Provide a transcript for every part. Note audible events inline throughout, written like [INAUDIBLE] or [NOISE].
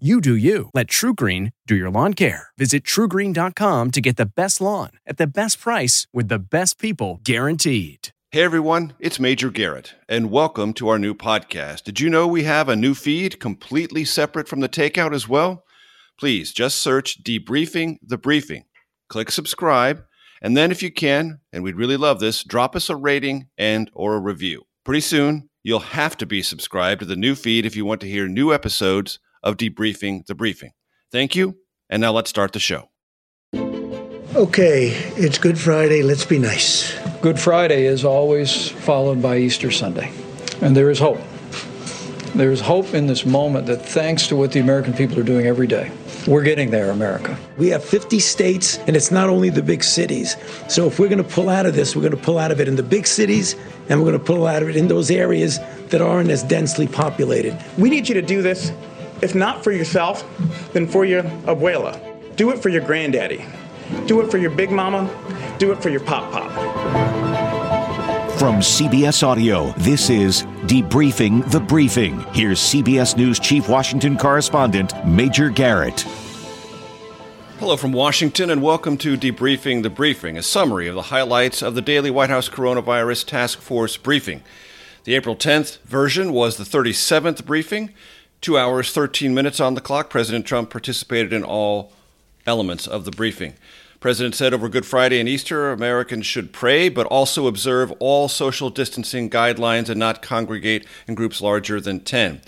You do you. Let TruGreen do your lawn care. Visit trugreen.com to get the best lawn at the best price with the best people guaranteed. Hey everyone, it's Major Garrett, and welcome to our new podcast. Did you know we have a new feed completely separate from the takeout as well? Please just search Debriefing the Briefing. Click subscribe, and then if you can, and we'd really love this, drop us a rating and or a review. Pretty soon, you'll have to be subscribed to the new feed if you want to hear new episodes of Debriefing the Briefing. Thank you, and now let's start the show. Okay, it's Good Friday. Let's be nice. Good Friday is always followed by Easter Sunday, and there is hope. There is hope in this moment that thanks to what the American people are doing every day, we're getting there, America. We have 50 states, and it's not only the big cities. So if we're going to pull out of this, we're going to pull out of it in the big cities, and we're going to pull out of it in those areas that aren't as densely populated. We need you to do this if not for yourself, then for your abuela. Do it for your granddaddy. Do it for your big mama. Do it for your pop pop. From CBS Audio, this is Debriefing the Briefing. Here's CBS News Chief Washington Correspondent Major Garrett. Hello from Washington, and welcome to Debriefing the Briefing, a summary of the highlights of the daily White House Coronavirus Task Force briefing. The April 10th version was the 37th briefing. Two hours, 13 minutes on the clock. President Trump participated in all elements of the briefing. President said over Good Friday and Easter, Americans should pray, but also observe all social distancing guidelines and not congregate in groups larger than 10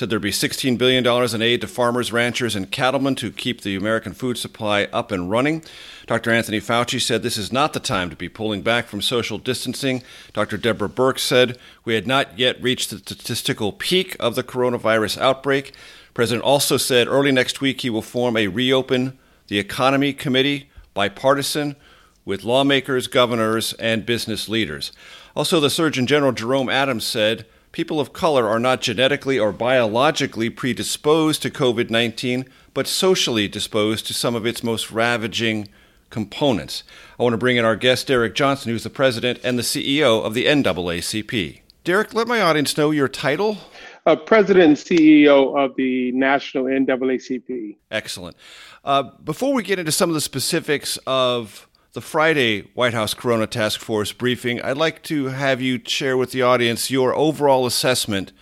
said there'd be $16 billion in aid to farmers, ranchers, and cattlemen to keep the American food supply up and running. Dr. Anthony Fauci said this is not the time to be pulling back from social distancing. Dr. Deborah Birx said we had not yet reached the statistical peak of the coronavirus outbreak. President also said early next week he will form a reopen the economy committee, bipartisan, with lawmakers, governors, and business leaders. Also, the Surgeon General Jerome Adams said people of color are not genetically or biologically predisposed to COVID 19, but socially disposed to some of its most ravaging components. I want to bring in our guest, Derek Johnson, who's the president and the CEO of the NAACP. Derek, let my audience know your title. Uh, president and CEO of the National NAACP. Excellent. Uh, before we get into some of the specifics of the Friday White House Corona Task Force briefing, I'd like to have you share with the audience your overall assessment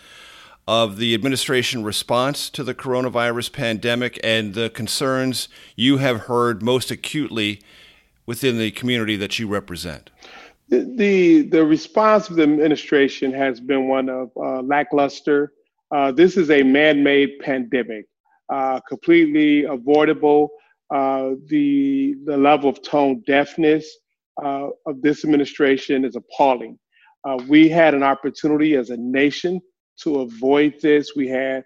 of the administration response to the coronavirus pandemic and the concerns you have heard most acutely within the community that you represent. The, the, response of the administration has been one of uh, lackluster. Uh, this is a man made pandemic, uh, completely avoidable. Uh, the the level of tone deafness uh, of this administration is appalling. Uh, we had an opportunity as a nation to avoid this. We had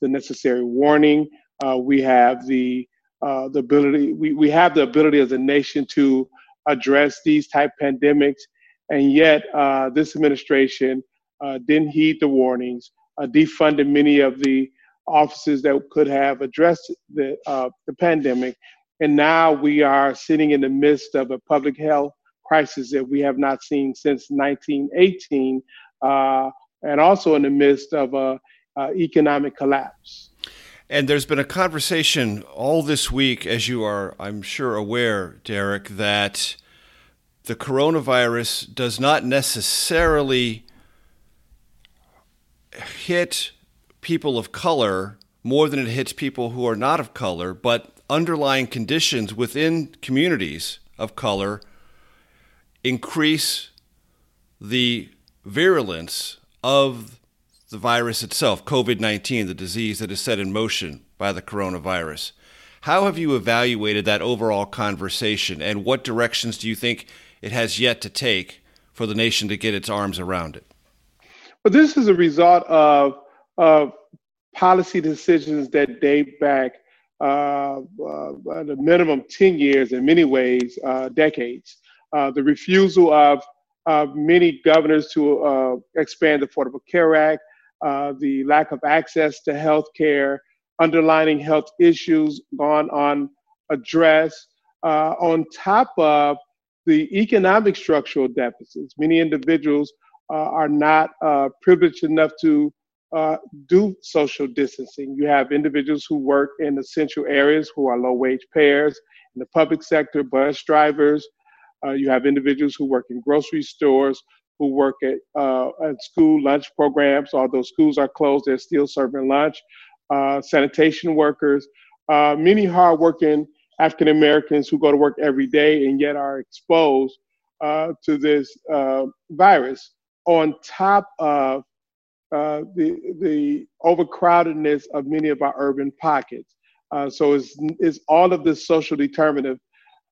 the necessary warning. Uh, we have the uh, the ability. We, we have the ability as a nation to address these type pandemics, and yet this administration didn't heed the warnings, defunded many of the offices that could have addressed the, uh, the pandemic. And now we are sitting in the midst of a public health crisis that we have not seen since 1918, uh, and also in the midst of a, a economic collapse. And there's been a conversation all this week, as you are, I'm sure, aware, Derek, that the coronavirus does not necessarily hit people of color more than it hits people who are not of color, but underlying conditions within communities of color increase the virulence of the virus itself, COVID 19, the disease that is set in motion by the coronavirus. How have you evaluated that overall conversation, and what directions do you think it has yet to take for the nation to get its arms around it? Well, this is a result of, of policy decisions that date back uh, uh, minimum 10 years, in many ways, uh, decades. Uh, the refusal of, many governors to uh, expand the Affordable Care Act, uh, the lack of access to health care, underlining health issues gone unaddressed, on top of the economic structural deficits. Many individuals are not privileged enough to uh, do social distancing. You have individuals who work in essential areas who are low wage payers, in the public sector, bus drivers. Uh, you have individuals who work in grocery stores, who work at, uh, at school lunch programs. Although schools are closed, they're still serving lunch. Uh, sanitation workers, uh, many hardworking African Americans who go to work every day and yet are exposed uh, to this virus. On top of uh, the the overcrowdedness of many of our urban pockets. Uh, so it's, it's all of this social determinative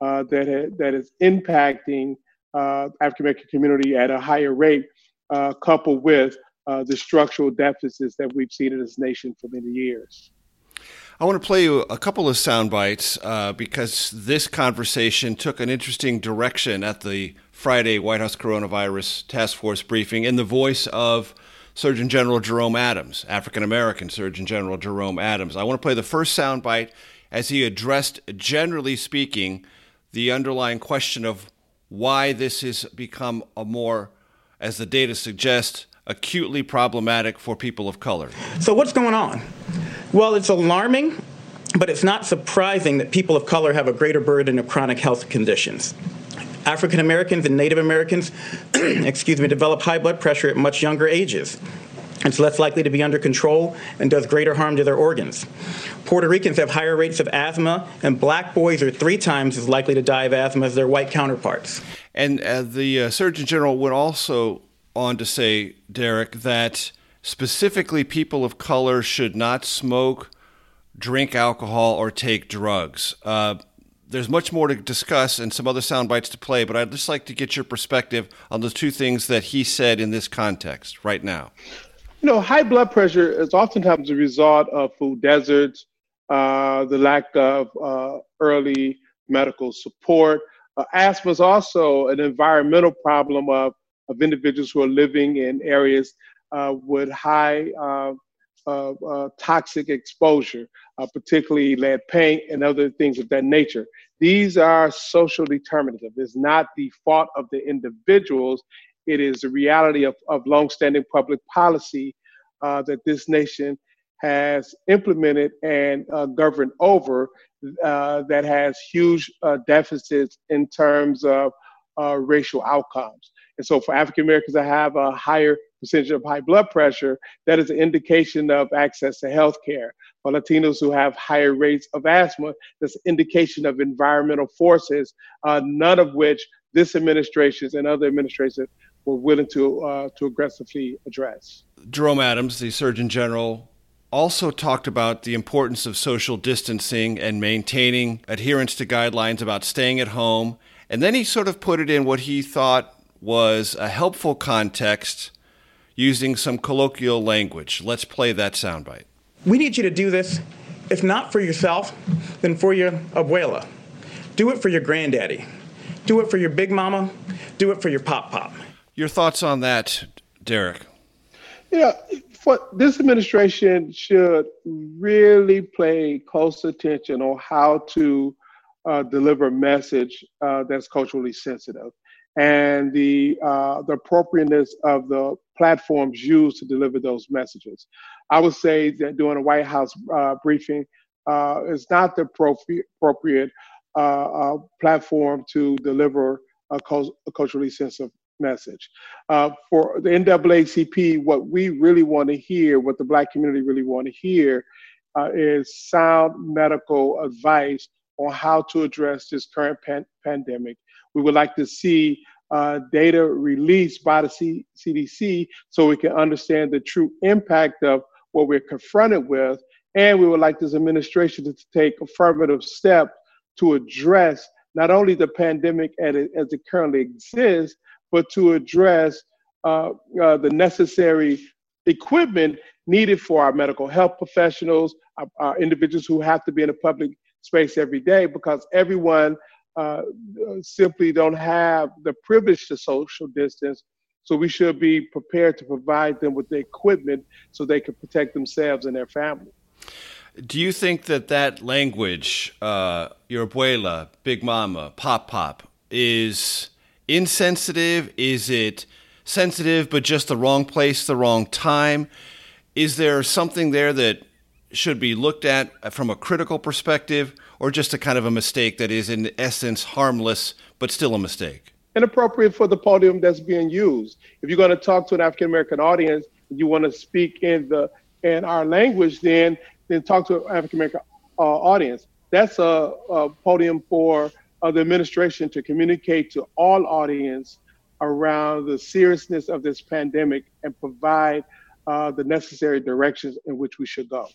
uh, that ha- that is impacting uh, African American community at a higher rate, uh, coupled with the structural deficits that we've seen in this nation for many years. I want to play you a couple of sound bites uh, because this conversation took an interesting direction at the Friday White House Coronavirus Task Force briefing in the voice of Surgeon General Jerome Adams, African American Surgeon General Jerome Adams. I want to play the first soundbite as he addressed, generally speaking, the underlying question of why this has become a more, as the data suggests, acutely problematic for people of color. So, what's going on? Well, it's alarming, but it's not surprising that people of color have a greater burden of chronic health conditions. African Americans and Native Americans, [CLEARS THROAT] excuse me, develop high blood pressure at much younger ages. It's less likely to be under control and does greater harm to their organs. Puerto Ricans have higher rates of asthma, and black boys are three times as likely to die of asthma as their white counterparts. And uh, the uh, Surgeon General went also on to say, Derek, that specifically people of color should not smoke, drink alcohol, or take drugs. Uh, there's much more to discuss and some other sound bites to play, but I'd just like to get your perspective on the two things that he said in this context right now. You know, high blood pressure is oftentimes a result of food deserts, uh, the lack of uh, early medical support. Uh, asthma is also an environmental problem of, of individuals who are living in areas uh, with high uh, uh, toxic exposure, uh, particularly lead paint and other things of that nature. These are social determinative. It's not the fault of the individuals. It is the reality of, of longstanding public policy uh, that this nation has implemented and uh, governed over uh, that has huge uh, deficits in terms of racial outcomes. And so for African Americans to have a higher percentage of high blood pressure, that is an indication of access to health care. For Latinos who have higher rates of asthma, that's an indication of environmental forces, uh, none of which this administration and other administrations were willing to, uh, to aggressively address. Jerome Adams, the Surgeon General, also talked about the importance of social distancing and maintaining adherence to guidelines about staying at home. And then he sort of put it in what he thought was a helpful context using some colloquial language. Let's play that soundbite. We need you to do this, if not for yourself, then for your abuela. Do it for your granddaddy. Do it for your big mama. Do it for your pop pop. Your thoughts on that, Derek? Yeah, for this administration should really pay close attention on how to uh, deliver a message uh, that's culturally sensitive and the uh, the appropriateness of the platforms used to deliver those messages. I would say that during a White House uh, briefing uh, is not the appropriate uh, uh, platform to deliver a, culturally sensitive message. Uh, for the NAACP, what we really want to hear, what the Black community really want to hear, is sound medical advice on how to address this current pan- pandemic we would like to see uh, data released by the C- CDC so we can understand the true impact of what we're confronted with. And we would like this administration to take affirmative steps to address not only the pandemic as it, as it currently exists, but to address uh, uh, the necessary equipment needed for our medical health professionals, our, our, individuals who have to be in a public space every day, because everyone uh, simply don't have the privilege to social distance. So we should be prepared to provide them with the equipment so they can protect themselves and their family. Do you think that that language, uh, your abuela, big mama, pop pop, is insensitive? Is it sensitive but just the wrong place, the wrong time? Is there something there that should be looked at from a critical perspective, or just a kind of a mistake that is in essence harmless but still a mistake? Inappropriate for the podium that's being used. If you're going to talk to an African American audience, you want to speak in the in our language, then then talk to an African American uh, audience. That's a, a podium for uh, the administration to communicate to all audience around the seriousness of this pandemic and provide uh, the necessary directions in which we should go.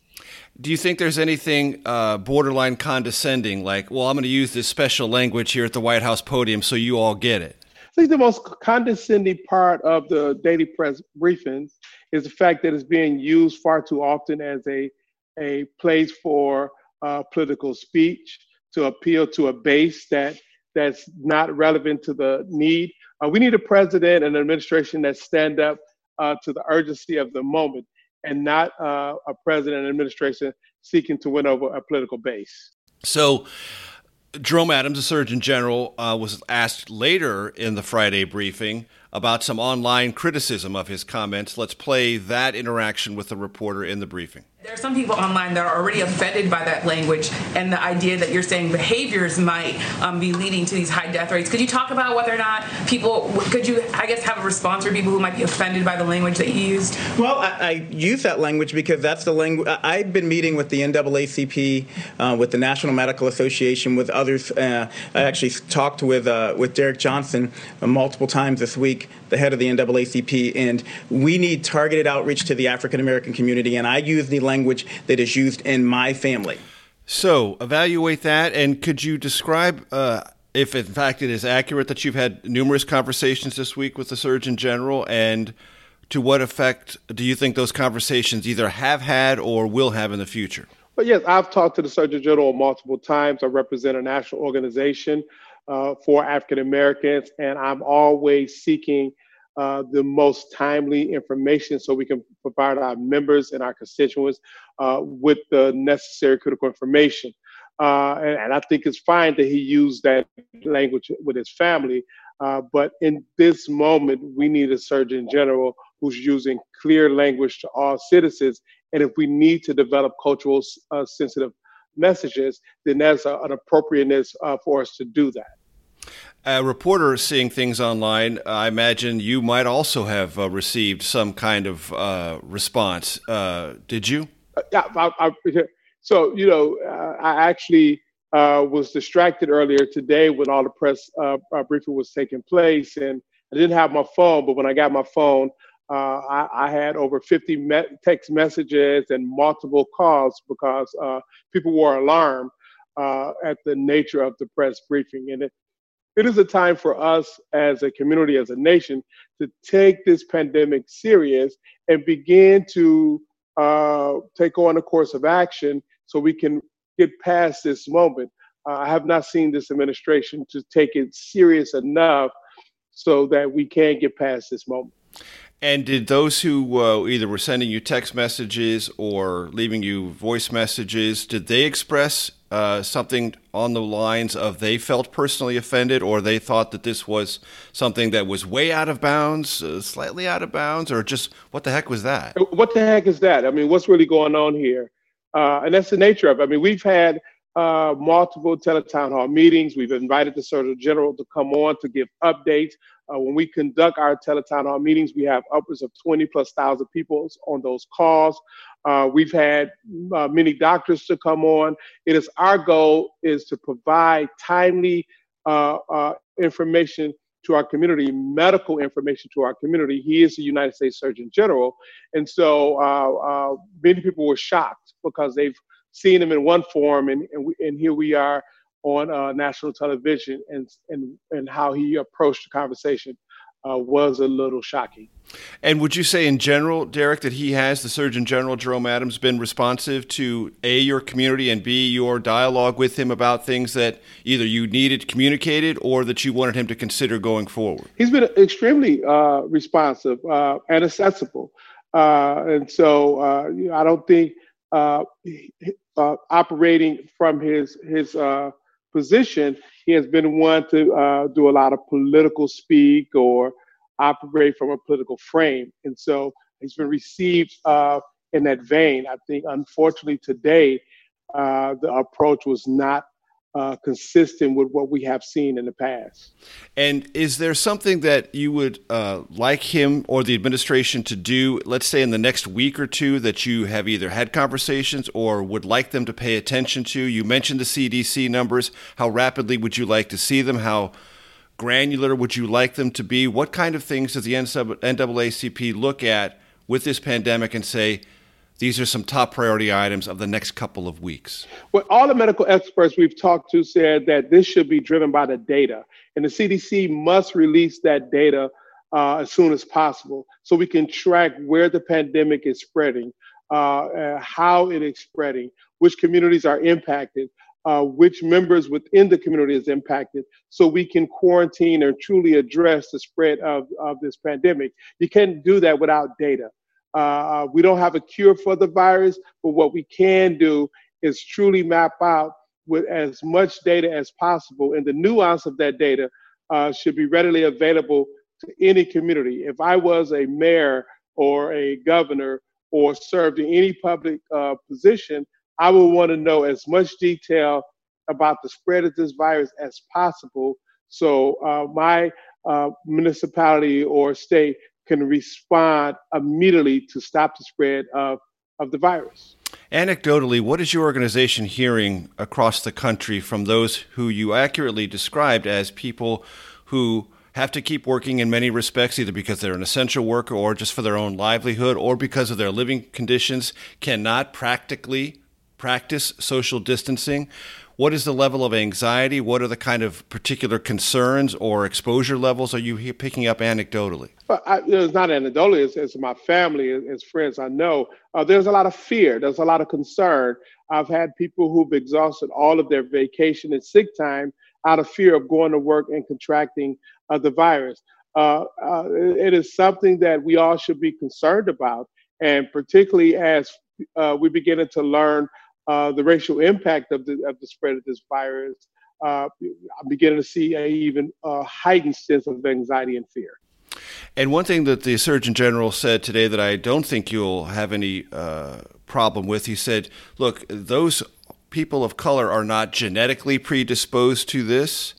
Do you think there's anything uh, borderline condescending, like, well, I'm going to use this special language here at the White House podium so you all get it? I think the most condescending part of the daily press briefings is the fact that it's being used far too often as a, a place for uh, political speech to appeal to a base that that's not relevant to the need. Uh, we need a president and an administration that stand up uh, to the urgency of the moment and not uh, a president and administration seeking to win over a political base. So, Jerome Adams, the Surgeon General, uh, was asked later in the Friday briefing about some online criticism of his comments. Let's play that interaction with the reporter in the briefing. There are some people online that are already offended by that language and the idea that you're saying behaviors might um, be leading to these high death rates. Could you talk about whether or not people, could you, I guess, have a response for people who might be offended by the language that you used? Well, I, I use that language because that's the language. I've been meeting with the NAACP, uh, with the National Medical Association, with others. Uh, I actually talked with uh, with Derek Johnson uh, multiple times this week, the head of the NAACP, and we need targeted outreach to the African American community. And I use the language language that is used in my family. So, evaluate that, and could you describe uh, if, in fact, it is accurate that you've had numerous conversations this week with the Surgeon General, and to what effect do you think those conversations either have had or will have in the future? But yes, I've talked to the Surgeon General multiple times. I represent a national organization uh, for African Americans, and I'm always seeking uh, the most timely information so we can provide our members and our constituents uh, with the necessary critical information. Uh, and, and, I think it's fine that he used that language with his family. Uh, but in this moment, we need a Surgeon General who's using clear language to all citizens. And if we need to develop cultural uh, sensitive messages, then there's a, an appropriateness for us to do that a reporter seeing things online, I imagine you might also have uh, received some kind of uh, response. Uh, did you? Uh, yeah. I, I, so you know, uh, I actually uh, was distracted earlier today when all the press briefing was taking place, and I didn't have my phone. But when I got my phone, I, I, had over 50 me- text messages and multiple calls because people were alarmed at the nature of the press briefing, and it, it is a time for us as a community, as a nation, to take this pandemic serious and begin to uh, take on a course of action so we can get past this moment. Uh, I have not seen this administration to take it serious enough so that we can get past this moment. And did those who uh, either were sending you text messages or leaving you voice messages, did they express uh, something on the lines of they felt personally offended or they thought that this was something that was way out of bounds, uh, slightly out of bounds, or just what the heck was that? What the heck is that? I mean, what's really going on here? Uh, and that's the nature of it. I mean, we've had uh, multiple teletown hall meetings. We've invited the Surgeon General to come on to give updates. Uh, when we conduct our teletown hall meetings, we have upwards of 20 plus thousand people on those calls. Uh, we've had uh, many doctors to come on. It is our goal is to provide timely uh, uh, information to our community, medical information to our community. He is the United States Surgeon General, and so many people were shocked because they've seeing him in one form, and and, we, and here we are on uh, national television, and and and how he approached the conversation. uh, was a little shocking. And would you say, in general, Derek, that he has, the Surgeon General Jerome Adams, been responsive to A, your community, and B, your dialogue with him about things that either you needed communicated or that you wanted him to consider going forward? He's been extremely uh, responsive uh, and accessible. Uh, and so uh, I don't think uh, operating from his, his position, he has been one to do a lot of political speak or operate from a political frame. And so he's been received uh, in that vein. I think, unfortunately, today, uh, the approach was not uh, consistent with what we have seen in the past. And is there something that you would uh, like him or the administration to do, let's say in the next week or two, that you have either had conversations or would like them to pay attention to? You mentioned the CDC numbers. How rapidly would you like to see them? How granular would you like them to be? What kind of things does the NAACP look at with this pandemic and say, these are some top priority items of the next couple of weeks? Well, all the medical experts we've talked to said that this should be driven by the data, and the CDC must release that data uh, as soon as possible so we can track where the pandemic is spreading, uh, uh, how it is spreading, which communities are impacted, uh, which members within the community is impacted so we can quarantine and truly address the spread of, of this pandemic. You can't do that without data. Uh, we don't have a cure for the virus, but what we can do is truly map out with as much data as possible. And the nuance of that data uh, should be readily available to any community. If I was a mayor or a governor or served in any public uh, position, I would want to know as much detail about the spread of this virus as possible so uh, my uh, municipality or state can respond immediately to stop the spread of, of the virus. Anecdotally, what is your organization hearing across the country from those who you accurately described as people who have to keep working in many respects, either because they're an essential worker or just for their own livelihood or because of their living conditions, cannot practically practice social distancing? What is the level of anxiety? What are the kind of particular concerns or exposure levels are you picking up anecdotally? Well, I, it's not anecdotally, it's, it's my family, it's friends I know. Uh, there's a lot of fear, there's a lot of concern. I've had people who've exhausted all of their vacation and sick time out of fear of going to work and contracting uh, the virus. Uh, uh it is something that we all should be concerned about, and particularly as uh, we're beginning to learn uh, the racial impact of the, of the spread of this virus, uh, I'm beginning to see a even uh, heightened sense of anxiety and fear. And one thing that the Surgeon General said today that I don't think you'll have any uh, problem with, he said, look, those people of color are not genetically predisposed to this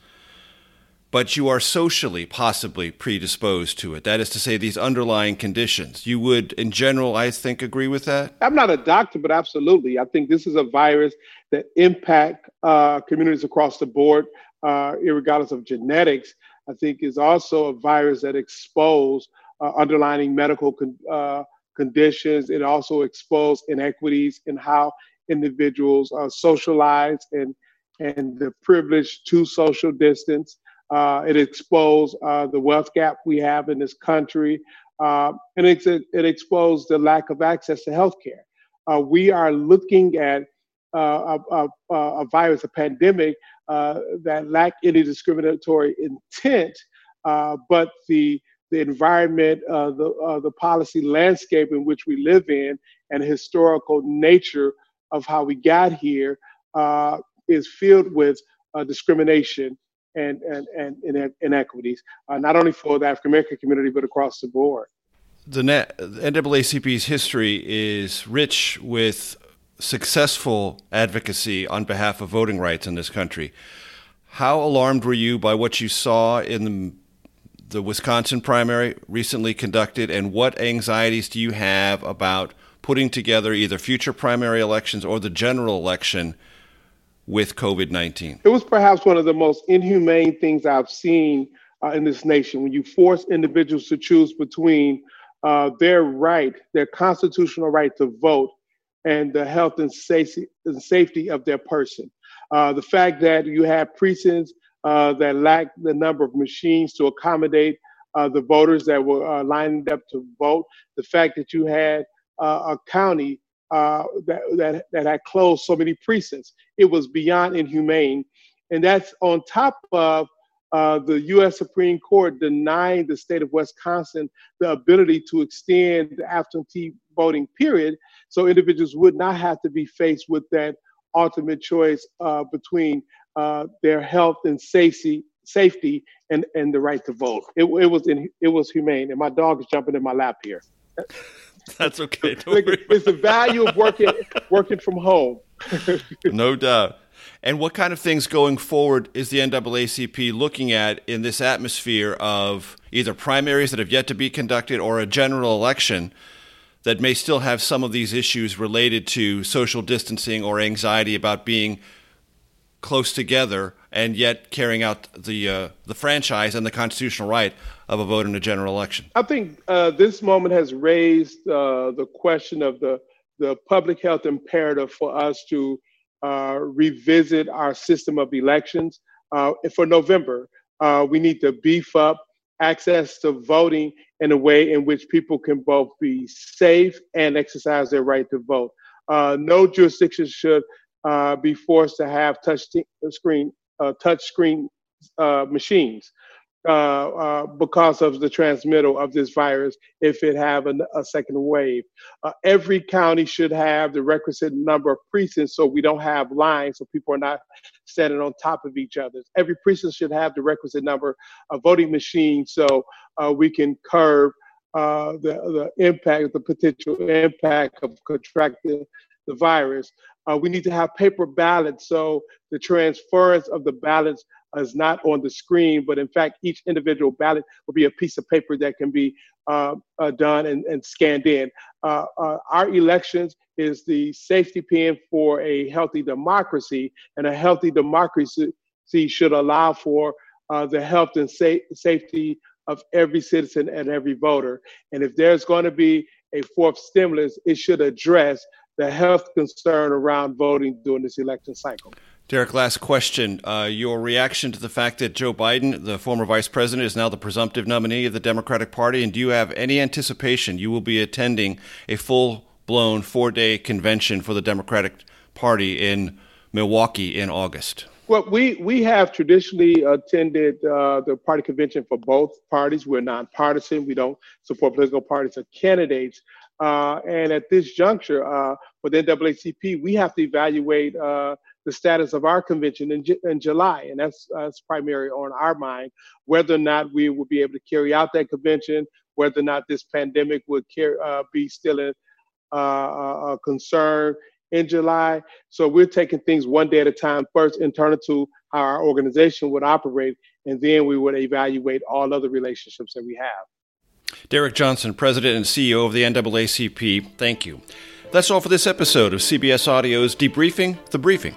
but you are socially possibly predisposed to it. That is to say, these underlying conditions. You would, in general, I think, agree with that? I'm not a doctor, but absolutely. I think this is a virus that impact uh, communities across the board, uh, regardless of genetics. I think is also a virus that exposes uh, underlying medical con- uh, conditions. It also exposes inequities in how individuals uh, socialize and and the privilege to social distance. Uh, it exposed uh, the wealth gap we have in this country, uh, and it, it exposed the lack of access to healthcare. Uh, we are looking at uh, a, a, a, virus, a pandemic uh, that lack any discriminatory intent, but the the environment, the the policy landscape in which we live in, and historical nature of how we got here is filled with discrimination and, and, and inequities, uh, not only for the African American community, but across the board. The NAACP's history is rich with successful advocacy on behalf of voting rights in this country. How alarmed were you by what you saw in the, the Wisconsin primary recently conducted, and what anxieties do you have about putting together either future primary elections or the general election with COVID 19? It was perhaps one of the most inhumane things I've seen uh, in this nation when you force individuals to choose between uh, their right, their constitutional right to vote, and the health and safety, and safety of their person. Uh, the fact that you have precincts uh, that lack the number of machines to accommodate uh, the voters that were uh, lined up to vote, the fact that you had a county uh, that, that, that had closed so many precincts. It was beyond inhumane. And that's on top of uh, the U.S. Supreme Court denying the state of Wisconsin the ability to extend the absentee voting period so individuals would not have to be faced with that ultimate choice uh, between uh, their health and safety safety and, and the right to vote. It, it was in, it was humane, and my dog is jumping in my lap here. [LAUGHS] That's okay. it's the value of working [LAUGHS] working from home. [LAUGHS] no doubt. And what kind of things going forward is the NAACP looking at in this atmosphere of either primaries that have yet to be conducted or a general election that may still have some of these issues related to social distancing or anxiety about being close together and yet carrying out the uh, the franchise and the constitutional right of a vote in a general election? I think uh, this moment has raised uh, the question of the the public health imperative for us to uh, revisit our system of elections. Uh, for November, uh, we need to beef up access to voting in a way in which people can both be safe and exercise their right to vote. no jurisdiction should be forced to have touch screen uh, touch screen uh, machines uh, uh, because of the transmittal of this virus if it have a, a second wave. Uh, every county should have the requisite number of precincts so we don't have lines so people are not standing on top of each other. Every precinct should have the requisite number of voting machines so uh, we can curb the, the impact, the potential impact of contracting the virus. Uh, we need to have paper ballots so the transference of the ballots is not on the screen, but in fact, each individual ballot will be a piece of paper that can be uh, uh, done and, and, scanned in. Uh, uh, our elections is the safety pin for a healthy democracy, and a healthy democracy should allow for uh, the health and sa- safety of every citizen and every voter. And if there's going to be a fourth stimulus, it should address the health concern around voting during this election cycle. Derek, last question. Uh, your reaction to the fact that Joe Biden, the former vice president, is now the presumptive nominee of the Democratic Party, and do you have any anticipation you will be attending a full blown four day convention for the Democratic Party in Milwaukee in August? Well, we, we have traditionally attended uh, the party convention for both parties. We're nonpartisan. We don't support political parties or candidates. Uh, and at this juncture, uh, for the NAACP, we have to evaluate uh, the status of our convention in, in July, and that's that's primary on our mind. Whether or not we will be able to carry out that convention, whether or not this pandemic would care, uh, be still a, uh, a concern in July. So we're taking things one day at a time. First, internal to how our organization would operate, and then we would evaluate all other relationships that we have. Derek Johnson, President and CEO of the NAACP, thank you. That's all for this episode of CBS Audio's Debriefing the Briefing.